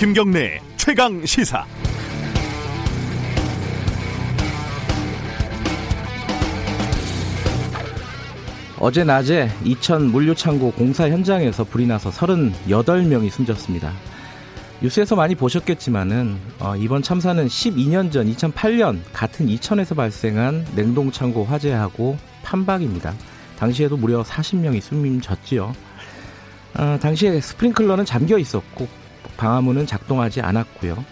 김경래 최강 시사. 어제 낮에 이천 물류창고 공사 현장에서 불이 나서 38명이 숨졌습니다. 뉴스에서 많이 보셨겠지만은 어, 이번 참사는 12년 전 2008년 같은 이천에서 발생한 냉동창고 화재하고 판박입니다. 당시에도 무려 40명이 숨졌지요. 어, 당시에 스프링클러는 잠겨 있었고 방화문은 작동하지 않았고요.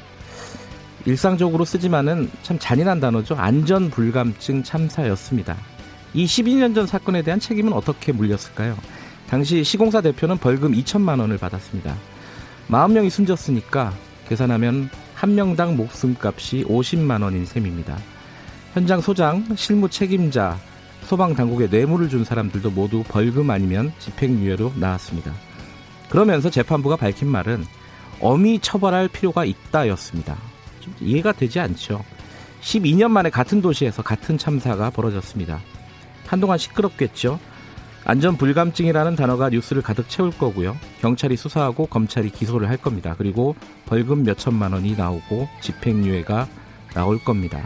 일상적으로 쓰지만은 참 잔인한 단어죠. 안전 불감증 참사였습니다. 이 12년 전 사건에 대한 책임은 어떻게 물렸을까요? 당시 시공사 대표는 벌금 2천만 원을 받았습니다. 40명이 숨졌으니까 계산하면 한 명당 목숨값이 50만 원인 셈입니다. 현장 소장, 실무 책임자, 소방 당국에 뇌물을 준 사람들도 모두 벌금 아니면 집행유예로 나왔습니다. 그러면서 재판부가 밝힌 말은 엄히 처벌할 필요가 있다였습니다. 좀 이해가 되지 않죠. 12년 만에 같은 도시에서 같은 참사가 벌어졌습니다. 한동안 시끄럽겠죠. 안전 불감증이라는 단어가 뉴스를 가득 채울 거고요. 경찰이 수사하고 검찰이 기소를 할 겁니다. 그리고 벌금 몇 천만 원이 나오고 집행유예가 나올 겁니다.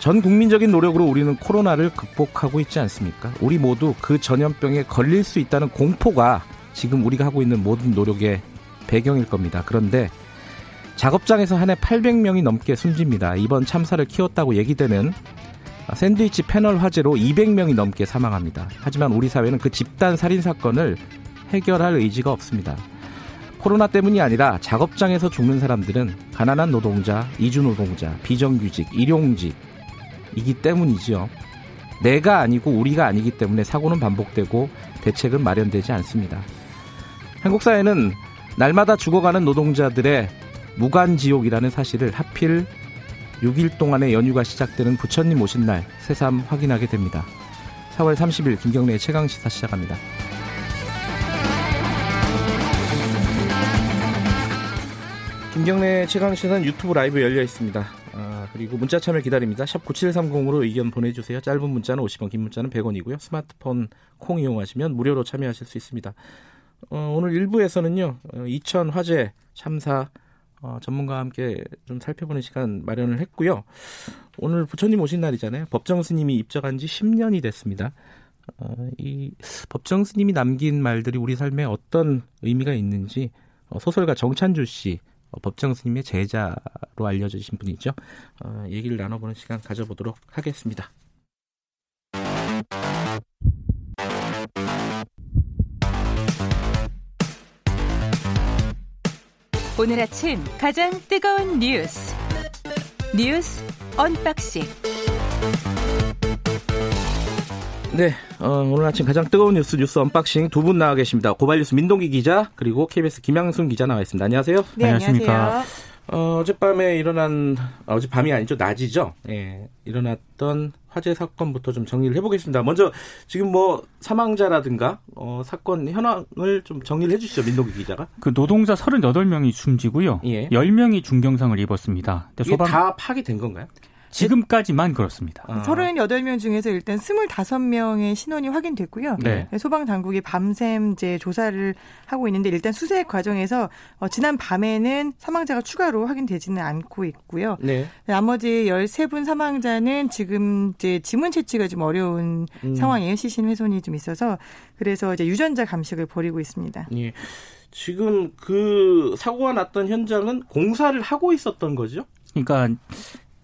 전 국민적인 노력으로 우리는 코로나를 극복하고 있지 않습니까? 우리 모두 그 전염병에 걸릴 수 있다는 공포가 지금 우리가 하고 있는 모든 노력의 배경일 겁니다. 그런데 작업장에서 한 해 800명이 넘게 숨집니다. 이번 참사를 키웠다고 얘기되는 샌드위치 패널 화재로 200명이 넘게 사망합니다. 하지만 우리 사회는 그 집단 살인 사건을 해결할 의지가 없습니다. 코로나 때문이 아니라 작업장에서 죽는 사람들은 가난한 노동자, 이주 노동자, 비정규직, 일용직이기 때문이지요. 내가 아니고 우리가 아니기 때문에 사고는 반복되고 대책은 마련되지 않습니다. 한국 사회는 날마다 죽어가는 노동자들의 무관지옥이라는 사실을 하필 6일 동안의 연휴가 시작되는 부처님 오신 날 새삼 확인하게 됩니다. 4월 30일 김경래의 최강시사 시작합니다. 김경래 최강시사는 유튜브 라이브 열려 있습니다. 아, 그리고 문자 참여 기다립니다. 샵 9730으로 의견 보내주세요. 짧은 문자는 50원, 긴 문자는 100원이고요. 스마트폰 콩 이용하시면 무료로 참여하실 수 있습니다. 어, 오늘 1부에서는요. 어, 이천 화재 참사 어, 전문가와 함께 좀 살펴보는 시간 마련을 했고요. 오늘 부처님 오신 날이잖아요. 법정 스님이 입적한 지 10년이 됐습니다. 어, 이 법정 스님이 남긴 말들이 우리 삶에 어떤 의미가 있는지 어, 소설가 정찬주 씨 어, 법정 스님의 제자로 알려지신 분이죠. 어, 얘기를 나눠보는 시간 가져보도록 하겠습니다. 오늘 아침 가장 뜨거운 뉴스 뉴스 unboxing 네, 어, 오늘 아침 가장 뜨거운 뉴스 뉴스 unboxing 두 분 나와 계십니다. 고발뉴스 민동기 기자 그리고 KBS 김양순 기자 나와 있습니다. 안녕하세요. 네, 안녕하십니까. 안녕하세요. 어, 어젯밤에 일어난 아, 어젯밤이 아니죠 낮이죠. 예, 일어났던 화재 사건부터 좀 정리를 해보겠습니다. 먼저 지금 뭐 사망자라든가 어, 사건 현황을 좀 정리를 해주시죠 민동기 기자가. 그 노동자 38명이 숨지고요. 예. 10명이 중경상을 입었습니다. 이게 소방... 다 파괴된 건가요? 지금까지만 그렇습니다. 아. 38명 중에서 일단 25명의 신원이 확인됐고요. 네. 소방 당국이 밤샘 이제 조사를 하고 있는데 일단 수색 과정에서 어, 지난 밤에는 사망자가 추가로 확인되지는 않고 있고요. 네. 나머지 13분 사망자는 지금 이제 지문 채취가 좀 어려운 음. 상황이에요. 시신 훼손이 좀 있어서 그래서 이제 유전자 감식을 벌이고 있습니다. 예. 지금 그 사고가 났던 현장은 공사를 하고 있었던 거죠? 그러니까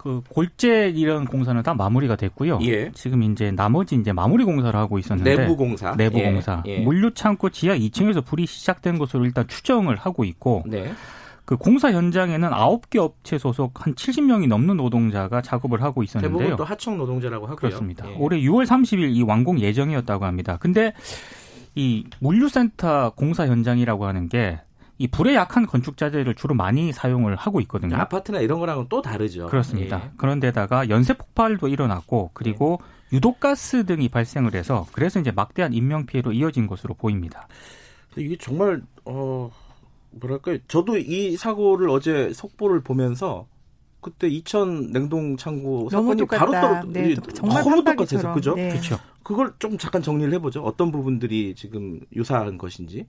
그 골재 이런 공사는 다 마무리가 됐고요. 예. 지금 이제 나머지 이제 마무리 공사를 하고 있었는데 내부 공사, 내부 예. 공사, 예. 물류 창고 지하 2층에서 불이 시작된 것으로 일단 추정을 하고 있고. 네. 그 공사 현장에는 9개 업체 소속 한 70명이 넘는 노동자가 작업을 하고 있었는데요. 대부분 또 하청 노동자라고 하고요. 그렇습니다. 예. 올해 6월 30일 이 완공 예정이었다고 합니다. 근데 이 물류센터 공사 현장이라고 하는 게 이 불에 약한 건축 자재를 주로 많이 사용을 하고 있거든요. 아파트나 이런 거랑은 또 다르죠. 그렇습니다. 예. 그런데다가 연쇄 폭발도 일어났고 그리고 예. 유독가스 등이 발생을 해서 그래서 이제 막대한 인명 피해로 이어진 것으로 보입니다. 이게 정말 어 뭐랄까요? 저도 이 사고를 어제 속보를 보면서 그때 이천 냉동 창고 사건이 바로 떨어 네, 정말 너무 똑같아서 그죠? 네. 그렇죠. 그걸 좀 잠깐 정리를 해보죠. 어떤 부분들이 지금 유사한 것인지.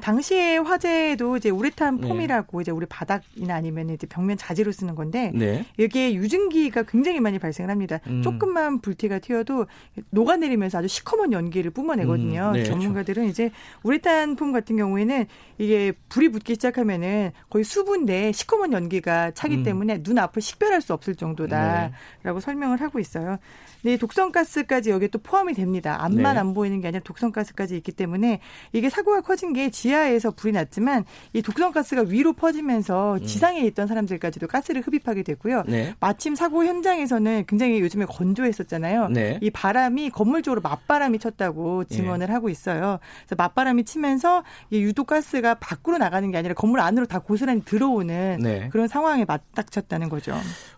당시에 화재도 이제 우레탄 네. 폼이라고 네. 이제 우리 바닥이나 아니면 이제 벽면 자재로 쓰는 건데 네. 여기에 유증기가 굉장히 많이 발생을 합니다. 음. 조금만 불티가 튀어도 녹아내리면서 아주 시커먼 연기를 뿜어내거든요. 음. 네. 전문가들은 이제 우레탄 폼 같은 경우에는 이게 불이 붙기 시작하면은 거의 수분 내 시커먼 연기가 차기 음. 때문에 눈 앞을 식별할 수 없을 정도다라고 네. 설명을 하고 있어요. 네, 독성가스까지 여기에 또 포함이 됩니다. 앞만 네. 안 보이는 게 아니라 독성가스까지 있기 때문에 이게 사고가 커진 게 지하에서 불이 났지만 이 독성 가스가 위로 퍼지면서 음. 지상에 있던 사람들까지도 가스를 흡입하게 됐고요. 네. 마침 사고 현장에서는 굉장히 요즘에 건조했었잖아요. 네. 이 바람이 건물 쪽으로 맞바람이 쳤다고 네. 증언을 하고 있어요. 그래서 맞바람이 치면서 이 유독 가스가 밖으로 나가는 게 아니라 건물 안으로 다 고스란히 들어오는 네. 그런 상황에 맞닥쳤다는 거죠.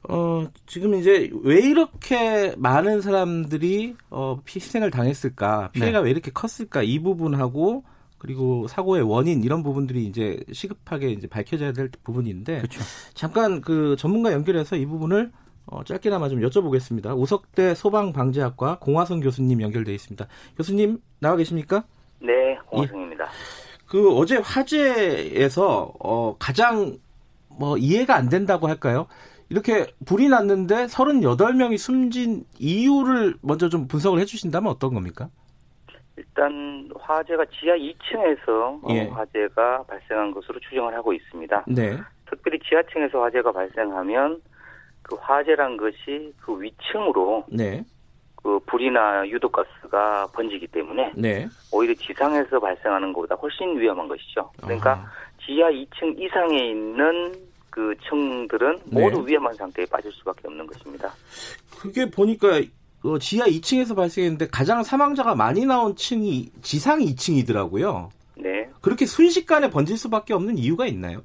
어, 지금 이제 왜 이렇게 많은 사람들이 어, 희생을 당했을까? 피해가 네. 왜 이렇게 컸을까? 이 부분하고 그리고 사고의 원인 이런 부분들이 이제 시급하게 이제 밝혀져야 될 부분인데 그렇죠. 잠깐 그 전문가 연결해서 이 부분을 어, 짧게나마 좀 여쭤보겠습니다. 우석대 소방방재학과 공화성 교수님 연결돼 있습니다. 교수님 나와 계십니까? 네, 공화성입니다. 예. 그 어제 화재에서 어, 가장 뭐 이해가 안 된다고 할까요? 이렇게 불이 났는데 38명이 숨진 이유를 먼저 좀 분석을 해주신다면 어떤 겁니까? 일단 화재가 지하 2층에서 어, 예. 화재가 발생한 것으로 추정을 하고 있습니다. 네. 특별히 지하층에서 화재가 발생하면 그 화재란 것이 그 위층으로 네. 그 불이나 유독가스가 번지기 때문에 네. 오히려 지상에서 발생하는 것보다 훨씬 위험한 것이죠. 그러니까 아. 지하 2층 이상에 있는 그 층들은 네. 모두 위험한 상태에 빠질 수밖에 없는 것입니다. 그게 보니까 어, 지하 2층에서 발생했는데 가장 사망자가 많이 나온 층이 지상 2층이더라고요. 네. 그렇게 순식간에 번질 수밖에 없는 이유가 있나요?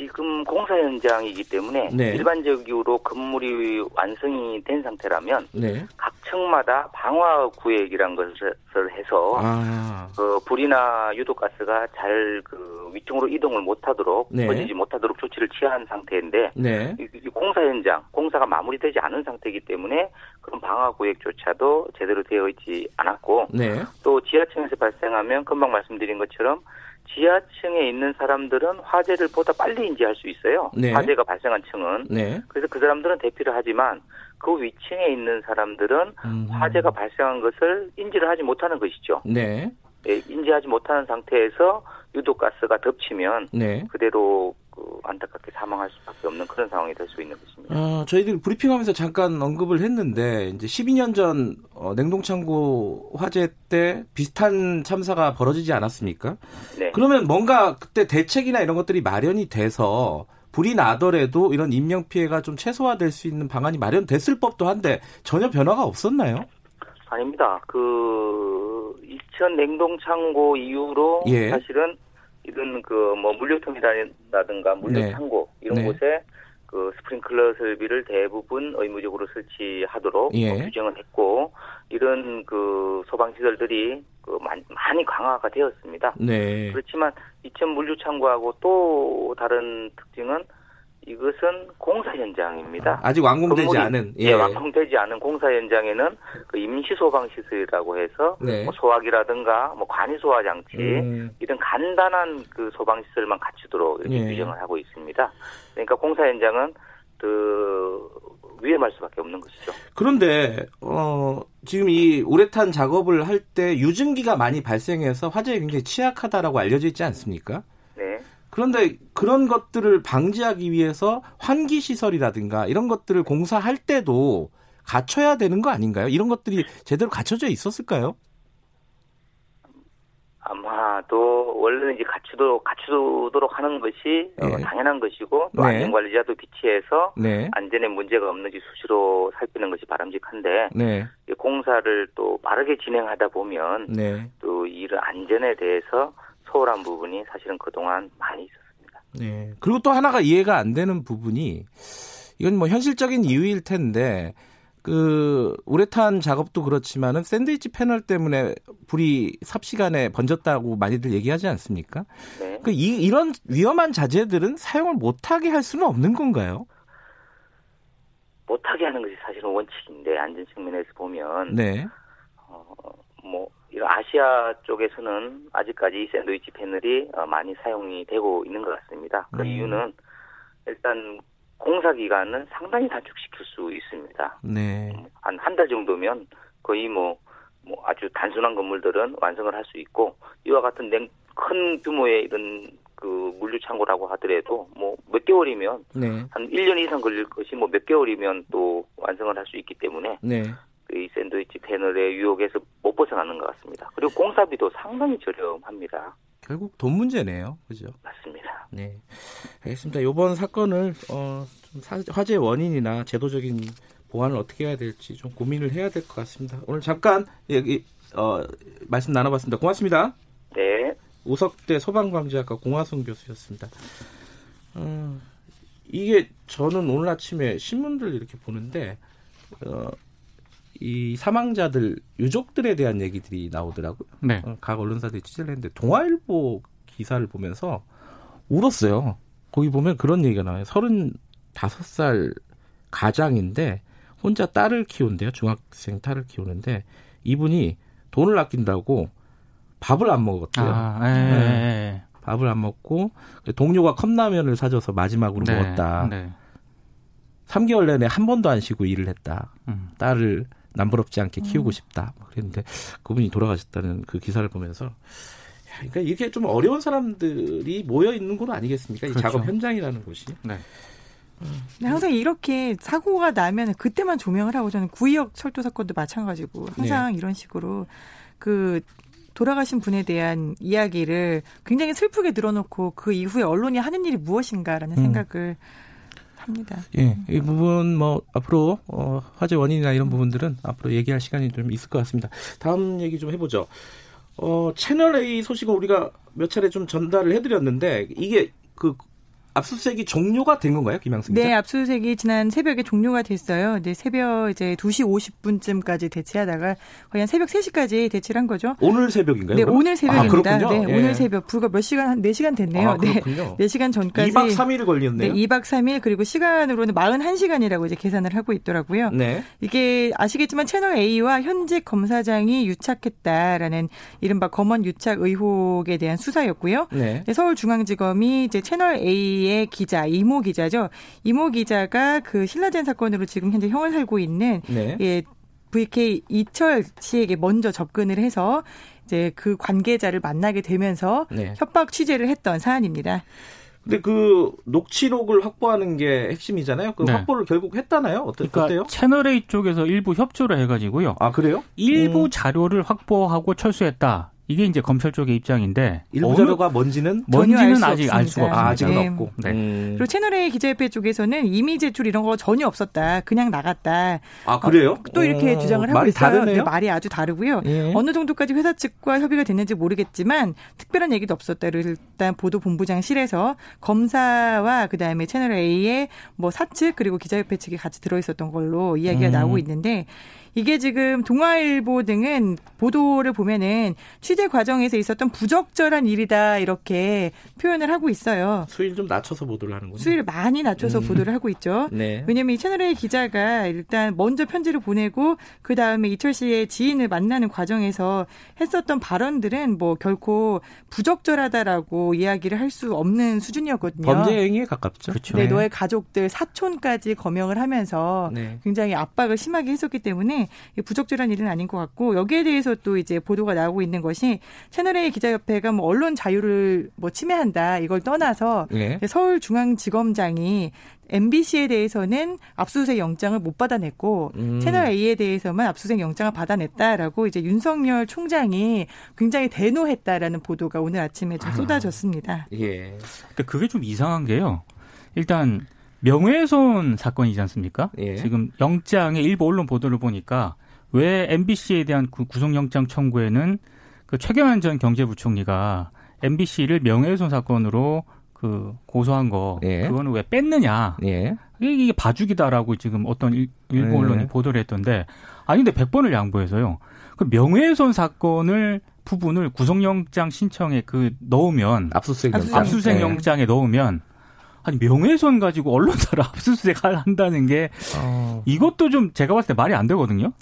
지금 공사 현장이기 때문에 네. 일반적으로 건물이 완성이 된 상태라면 네. 각 층마다 방화 구획이란 것을 해서 아. 그 불이나 유독가스가 잘 그 위층으로 이동을 못하도록 네. 번지지 못하도록 조치를 취한 상태인데 네. 이, 공사 현장 공사가 마무리되지 않은 상태이기 때문에 그런 방화 구획조차도 제대로 되어 있지 않았고 네. 또 지하층에서 발생하면 금방 말씀드린 것처럼 지하층에 있는 사람들은 화재를 보다 빨리 인지할 수 있어요. 네. 화재가 발생한 층은. 네. 그래서 그 사람들은 대피를 하지만 그 위층에 있는 사람들은 음. 화재가 발생한 것을 인지를 하지 못하는 것이죠. 네. 네 인지하지 못하는 상태에서 유독 가스가 덮치면 네. 그대로 그 안타깝게 사망할 수밖에 없는 그런 상황이 될 수 있는 것입니다. 아, 저희들이 브리핑하면서 잠깐 언급을 했는데 이제 12년 전 어, 냉동창고 화재 때 비슷한 참사가 벌어지지 않았습니까? 네. 그러면 뭔가 그때 대책이나 이런 것들이 마련이 돼서 불이 나더라도 이런 인명 피해가 좀 최소화될 수 있는 방안이 마련됐을 법도 한데 전혀 변화가 없었나요? 아닙니다. 그 2000 냉동창고 이후로 예. 사실은 이런 그 뭐 물류통이라든가 물류창고 네. 이런 네. 곳에 그 스프링클러 설비를 대부분 의무적으로 설치하도록 예. 뭐 규정을 했고 이런 그 소방 시설들이 그 많이 강화가 되었습니다. 네. 그렇지만 이천 물류 창고하고 또 다른 특징은 이것은 공사 현장입니다. 아 직 완공되지 않은 예. 예. 완공되지 않은 공사 현장에는 그 임시 소방 시설이라고 해서 네. 뭐 소화기라든가 뭐 관이 소화 장치 음. 이런 간단한 그 소방 시설만 갖추도록 이렇게 예. 규정을 하고 있습니다. 그러니까 공사 현장은 그 위험할 수밖에 없는 것이죠. 그런데 어 지금 이 우레탄 작업을 할 때 유증기가 많이 발생해서 화재에 굉장히 취약하다라고 알려져 있지 않습니까? 그런데 그런 것들을 방지하기 위해서 환기 시설이라든가 이런 것들을 공사할 때도 갖춰야 되는 거 아닌가요? 이런 것들이 제대로 갖춰져 있었을까요? 아마도 원래는 이제 갖추도록 갖추도록 하는 것이 어, 네. 어, 당연한 것이고 또 네. 안전 관리자도 비치해서 네. 안전에 문제가 없는지 수시로 살피는 것이 바람직한데 네. 공사를 또 빠르게 진행하다 보면 네. 또 이런 안전에 대해서 소홀한 부분이 사실은 그동안 많이 있었습니다. 네. 그리고 또 하나가 이해가 안 되는 부분이 이건 뭐 현실적인 이유일 텐데 그 우레탄 작업도 그렇지만은 샌드위치 패널 때문에 불이 삽시간에 번졌다고 많이들 얘기하지 않습니까? 네. 그 이, 이런 위험한 자재들은 사용을 못하게 할 수는 없는 건가요? 못하게 하는 것이 사실은 원칙인데 안전 측면에서 보면 네. 어, 뭐 이런 아시아 쪽에서는 아직까지 샌드위치 패널이 어, 많이 사용이 되고 있는 것 같습니다. 그 음. 이유는 일단 공사 기간은 상당히 단축시킬 수 있습니다. 네. 한 한 달 정도면 거의 뭐, 뭐 아주 단순한 건물들은 완성을 할 수 있고 이와 같은 냉, 큰 규모의 이런 그 물류 창고라고 하더라도 뭐 몇 개월이면 네. 한 1년 이상 걸릴 것이 뭐 몇 개월이면 또 완성을 할 수 있기 때문에 네. 이 샌드위치 패널의 유혹에서 못 벗어나는 것 같습니다. 그리고 공사비도 상당히 저렴합니다. 결국 돈 문제네요. 그죠? 맞습니다. 네. 알겠습니다. 이번 사건을 어, 좀 화재 원인이나 제도적인 보완을 어떻게 해야 될지 좀 고민을 해야 될 것 같습니다. 오늘 잠깐 여기 어, 말씀 나눠봤습니다. 고맙습니다. 네. 우석대 소방방재학과 공화성 교수였습니다. 어, 이게 저는 오늘 아침에 신문들 이렇게 보는데 어, 이 사망자들 유족들에 대한 얘기들이 나오더라고요. 네. 어, 각 언론사들이 취재를 했는데 동아일보 기사를 보면서 울었어요. 거기 보면 그런 얘기가 나와요. 35살 가장인데 혼자 딸을 키운대요. 중학생 딸을 키우는데 이분이 돈을 아낀다고 밥을 안 먹었대요. 아, 네. 밥을 안 먹고 동료가 컵라면을 사줘서 마지막으로 네, 먹었다. 네. 3개월 내내 한 번도 안 쉬고 일을 했다. 음. 딸을 남부럽지 않게 키우고 음. 싶다. 그랬는데 그분이 돌아가셨다는 그 기사를 보면서 그러니까 이게 좀 어려운 사람들이 모여 있는 곳 아니겠습니까? 그렇죠. 이 작업 현장이라는 곳이. 네. 네, 항상 이렇게 사고가 나면 그때만 조명을 하고 저는 구의역 철도 사건도 마찬가지고 항상 네. 이런 식으로 그 돌아가신 분에 대한 이야기를 굉장히 슬프게 늘어놓고 그 이후에 언론이 하는 일이 무엇인가라는 음. 생각을 합니다. 예, 이 부분 뭐 앞으로 어, 화재 원인이나 이런 부분들은 앞으로 얘기할 시간이 좀 있을 것 같습니다. 다음 얘기 좀 해보죠. 어, 채널 A 소식을 우리가 몇 차례 좀 전달을 해드렸는데 이게 그 압수수색이 종료가 된 건가요, 김양승 기자? 네, 압수수색이 지난 새벽에 종료가 됐어요. 네, 새벽 이제 2시 50분쯤까지 대치하다가 거의 한 새벽 3시까지 대치를 한 거죠. 오늘 새벽인가요? 네, 그럼? 오늘 새벽입니다. 아, 네, 예. 오늘 새벽 불과 몇 시간 한 4시간 됐네요. 아, 그렇군요. 네. 4시간 전까지 2박 3일 걸렸네요. 네, 2박 3일 그리고 시간으로는 41시간이라고 이제 계산을 하고 있더라고요. 네. 이게 아시겠지만 채널 A와 현직 검사장이 유착했다라는 이른바 검언 유착 의혹에 대한 수사였고요. 네. 네 서울중앙지검이 이제 채널 A 의 기자 이모 기자죠. 이모 기자가 그 신라젠 사건으로 지금 현재 형을 살고 있는 네. 예, VK 이철 씨에게 먼저 접근을 해서 이제 그 관계자를 만나게 되면서 네. 협박 취재를 했던 사안입니다. 근데 그 녹취록을 확보하는 게 핵심이잖아요. 그 네. 확보를 결국 했다나요? 어때, 그러니까 어때요? 채널 A 쪽에서 일부 협조를 해가지고요. 아 그래요? 일부 음. 자료를 확보하고 철수했다. 이게 이제 검찰 쪽의 입장인데 일부 자료가 뭔지는 뭔지는 아직 알 수가 없습니다. 아, 아직은 네. 없고. 네. 음. 그리고 채널A 기자협회 쪽에서는 이미 제출 이런 거 전혀 없었다. 그냥 나갔다. 아 그래요? 어, 또 이렇게 오, 주장을 하고 있어요. 네, 말이 아주 다르고요. 예. 어느 정도까지 회사 측과 협의가 됐는지 모르겠지만 특별한 얘기도 없었다. 일단 보도 본부장실에서 검사와 그 다음에 채널 A의 뭐 사측 그리고 기자협회 측이 같이 들어 있었던 걸로 이야기가 음. 나오고 있는데 이게 지금 동아일보 등은 보도를 보면은 취재 과정에서 있었던 부적절한 일이다 이렇게 표현을 하고 있어요. 수위를 좀 낮춰서 보도를 하는군요. 수위를 많이 낮춰서 음. 보도를 하고 있죠. 네. 왜냐하면 이 채널A 기자가 일단 먼저 편지를 보내고 그 다음에 이철 씨의 지인을 만나는 과정에서 했었던 발언들은 뭐 결코 부적절하다라고 이야기를 할 수 없는 수준이었거든요. 범죄 행위에 가깝죠. 그렇죠. 네, 너의 가족들 사촌까지 거명을 하면서 네. 굉장히 압박을 심하게 했었기 때문에 부적절한 일은 아닌 것 같고 여기에 대해서 또 이제 보도가 나오고 있는 것이 채널A 기자협회가 뭐 언론 자유를 뭐 침해한다 이걸 떠나서 네. 서울중앙지검장이 MBC에 대해서는 압수수색 영장을 못 받아냈고 음. 채널 A에 대해서만 압수수색 영장을 받아냈다라고 이제 윤석열 총장이 굉장히 대노했다라는 보도가 오늘 아침에 좀 아. 쏟아졌습니다. 아, 예. 근데 그게 좀 이상한 게요. 일단 명예훼손 사건이지 않습니까? 예. 지금 영장의 일부 언론 보도를 보니까 왜 MBC에 대한 구속영장 청구에는 그 최경환 전 경제부총리가 MBC를 명예훼손 사건으로 그 고소한 거 예. 그거는 왜 뺐느냐? 예. 이게 봐주기다라고 지금 어떤 일, 부 언론이 예. 보도를 했던데 아니 근데 100번을 양보해서요. 그 명예훼손 사건을 부분을 구속영장 신청에 그 넣으면 압수수색 영장 압수수색 영장에 넣으면 아니 명예훼손 가지고 언론사를 압수수색 한다는 게 어... 이것도 좀 제가 봤을 때 말이 안 되거든요.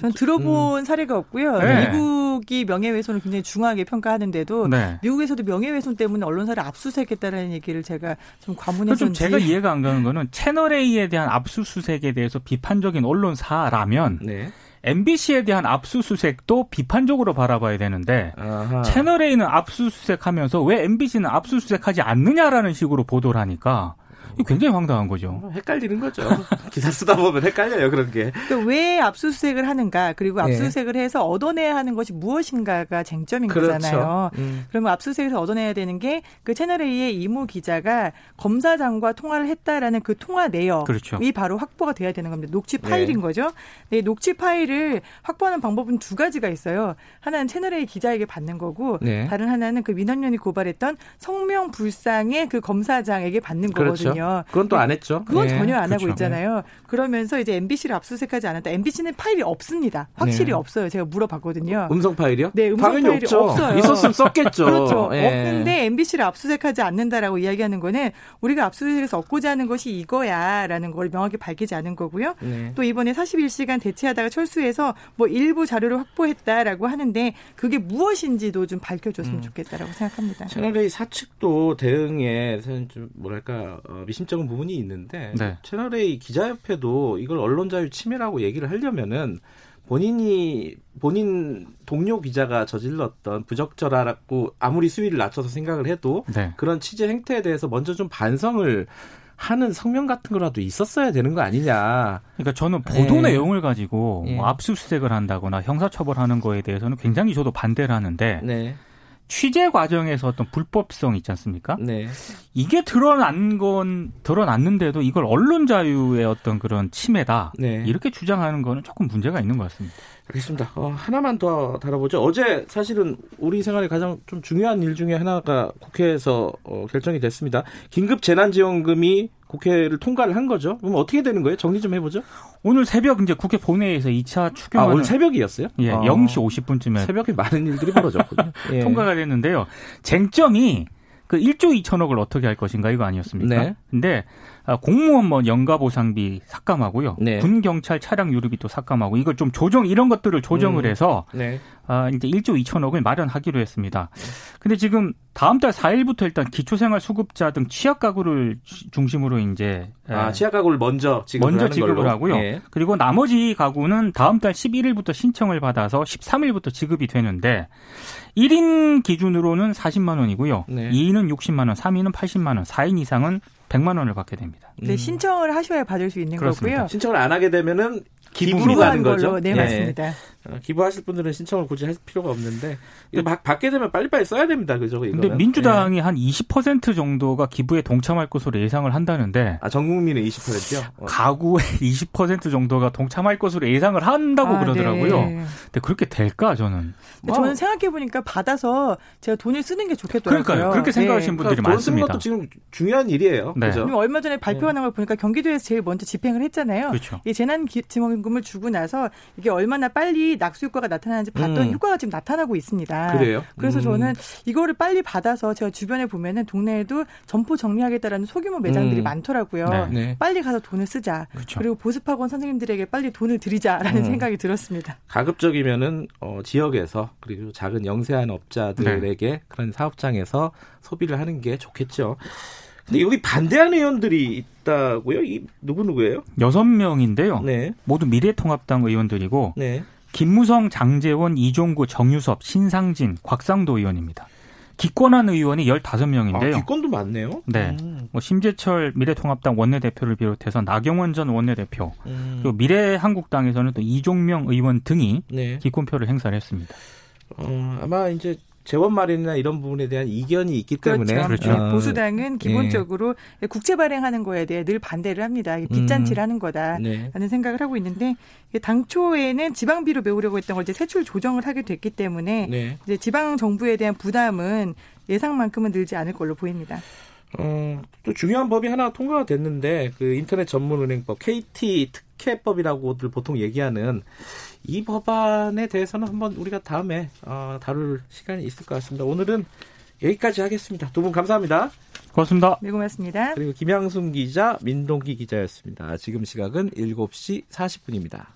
전 들어본 음. 사례가 없고요. 네. 미국이 명예훼손을 굉장히 중하게 평가하는데도 네. 미국에서도 명예훼손 때문에 언론사를 압수수색했다는 얘기를 제가 좀 과문해서 좀 제가 이해가 안 가는 거는 채널 A에 대한 압수수색에 대해서 비판적인 언론사라면 네. MBC에 대한 압수수색도 비판적으로 바라봐야 되는데 아하. 채널 A는 압수수색하면서 왜 MBC는 압수수색하지 않느냐라는 식으로 보도를 하니까 굉장히 황당한 거죠. 어, 헷갈리는 거죠. 기사 쓰다 보면 헷갈려요, 그런 게. 그러니까 왜 압수수색을 하는가, 그리고 예. 압수수색을 해서 얻어내야 하는 것이 무엇인가가 쟁점인 그렇죠. 거잖아요. 음. 그러면 압수수색에서 얻어내야 되는 게 그 채널A의 이모 기자가 검사장과 통화를 했다라는 그 통화 내역이 그렇죠. 바로 확보가 돼야 되는 겁니다. 녹취 파일인 네. 거죠. 네, 녹취 파일을 확보하는 방법은 두 가지가 있어요. 하나는 채널A 기자에게 받는 거고, 네. 다른 하나는 그 민원연이 고발했던 성명 불상의 그 검사장에게 받는 그렇죠. 거거든요. 있잖아요. 그건 또 안 했죠. 그건 네. 전혀 안 그렇죠. 하고 있잖아요. 그러면서 이제 MBC를 압수수색하지 않았다. MBC는 파일이 없습니다. 확실히 네. 없어요. 제가 물어봤거든요. 음성 파일이요? 네, 음성 파일이 없죠. 없어요. 있었으면 썼겠죠. 그렇죠. 네. 없는데 MBC를 압수수색하지 않는다라고 이야기하는 거는 우리가 압수수색에서 얻고자 하는 것이 이거야라는 걸 명확히 밝히지 않은 거고요. 네. 또 이번에 41시간 대체하다가 철수해서 뭐 일부 자료를 확보했다라고 하는데 그게 무엇인지도 좀 밝혀줬으면 음. 좋겠다라고 생각합니다. 채널A 사측도 대응에 좀 뭐랄까 어, 미심쩍은 부분이 있는데 네. 채널A 기자협회도 이걸 언론 자유 침해라고 얘기를 하려면은 본인이 본인 동료 기자가 저질렀던 부적절하고 아무리 수위를 낮춰서 생각을 해도 네. 그런 취재 행태에 대해서 먼저 좀 반성을 하는 성명 같은 거라도 있었어야 되는 거 아니냐. 그러니까 저는 보도 네. 내용을 가지고. 뭐 압수수색을 한다거나 형사처벌하는 거에 대해서는 굉장히 저도 반대를 하는데 네. 취재 과정에서 어떤 불법성 있지 않습니까? 네. 이게 드러난 건 드러났는데도 이걸 언론 자유의 어떤 그런 침해다. 네. 이렇게 주장하는 거는 조금 문제가 있는 것 같습니다. 알겠습니다. 어, 하나만 더 다뤄보죠. 어제 사실은 우리 생활에 가장 좀 중요한 일 중에 하나가 국회에서 어, 결정이 됐습니다. 긴급 재난지원금이 국회를 통과를 한 거죠. 그럼 어떻게 되는 거예요? 정리 좀 해보죠. 오늘 새벽 이제 국회 본회의에서 2차 추경 아, 오늘 새벽이었어요? 예, 아. 0시 50분쯤에 새벽에 많은 일들이 벌어졌군요. 예. 통과가 됐는데요. 쟁점이 그 1조 2천억을 어떻게 할 것인가 이거 아니었습니까? 네. 근데 아, 공무원 뭐 연가 보상비 삭감하고요. 네. 군 경찰 차량 유류비도 삭감하고 이걸 좀 조정 이런 것들을 조정을 음. 해서 네. 아, 이제 1조 2천억을 마련하기로 했습니다. 근데 지금 다음 달 4일부터 일단 기초생활 수급자 등 취약 가구를 중심으로 이제 아, 취약 가구를 먼저 지급을 먼저 지급을 걸로. 하고요. 네. 그리고 나머지 가구는 다음 달 11일부터 신청을 받아서 13일부터 지급이 되는데 1인 기준으로는 40만 원이고요. 네. 2인은 60만 원, 3인은 80만 원, 4인 이상은 100만 원을 받게 됩니다. 네, 음. 신청을 하셔야 받을 수 있는 그렇습니다. 거고요. 신청을 안 하게 되면은 기부로 가는 거죠. 네, 네, 맞습니다. 어, 기부하실 분들은 신청을 굳이 할 필요가 없는데 이거 막 받게 되면 빨리빨리 써야 됩니다. 그죠? 근데 민주당이 네. 한20% 정도가 기부에 동참할 것으로 예상을 한다는데 아, 전 국민의 20%요? 어. 가구의 20% 정도가 동참할 것으로 예상을 한다고 아, 그러더라고요. 네. 근데 그렇게 될까 저는? 저는 생각해 보니까 받아서 제가 돈을 쓰는 게 좋겠더라고요. 그러니까요. 그렇게 생각하시는 네. 분들이 그러니까 많습니다. 돈 쓰는 것도 지금 중요한 일이에요. 네. 그죠? 얼마 전에 발표가 나걸 보니까 경기도에서 제일 먼저 집행을 했잖아요. 그렇죠. 이 재난 지원 금을 주고 나서 이게 얼마나 빨리 낙수 효과가 나타나는지 봤더니 음. 효과가 지금 나타나고 있습니다. 그래요? 그래서 음. 저는 이거를 빨리 받아서 제가 주변에 보면은 동네에도 점포 정리하겠다라는 소규모 매장들이 음. 많더라고요. 네. 네. 빨리 가서 돈을 쓰자. 그렇죠. 그리고 보습학원 선생님들에게 빨리 돈을 드리자라는 음. 생각이 들었습니다. 가급적이면은 어, 지역에서 그리고 작은 영세한 업자들에게 네. 그런 사업장에서 소비를 하는 게 좋겠죠. 근데 여기 반대하는 의원들이 있다고요? 이 누구 누구예요? 여섯 명인데요. 네. 모두 미래통합당 의원들이고 네. 김무성, 장재원, 이종구, 정유섭, 신상진, 곽상도 의원입니다. 기권한 의원이 15명인데요. 아, 기권도 많네요. 네. 음. 뭐 심재철 미래통합당 원내대표를 비롯해서 나경원 전 원내대표, 음. 그리고 미래한국당에서는 또 이종명 의원 등이 네. 기권표를 행사를 했습니다. 어, 아마 이제 재원 마련이나 이런 부분에 대한 이견이 있기 그렇죠. 때문에 그렇죠. 어. 보수당은 기본적으로 네. 국채 발행하는 거에 대해 늘 반대를 합니다. 빚잔치를 음. 하는 거다라는 네. 생각을 하고 있는데 당초에는 지방비로 메우려고 했던 걸 이제 세출 조정을 하게 됐기 때문에 네. 이제 지방 정부에 대한 부담은 예상만큼은 늘지 않을 걸로 보입니다. 어, 또 중요한 법이 하나 통과가 됐는데 그 인터넷 전문은행법 KT 특혜법이라고들 보통 얘기하는 이 법안에 대해서는 한번 우리가 다음에 어, 다룰 시간이 있을 것 같습니다. 오늘은 여기까지 하겠습니다. 두 분 감사합니다. 고맙습니다. 네, 고맙습니다. 그리고 김양순 기자, 민동기 기자였습니다. 지금 시각은 7시 40분입니다.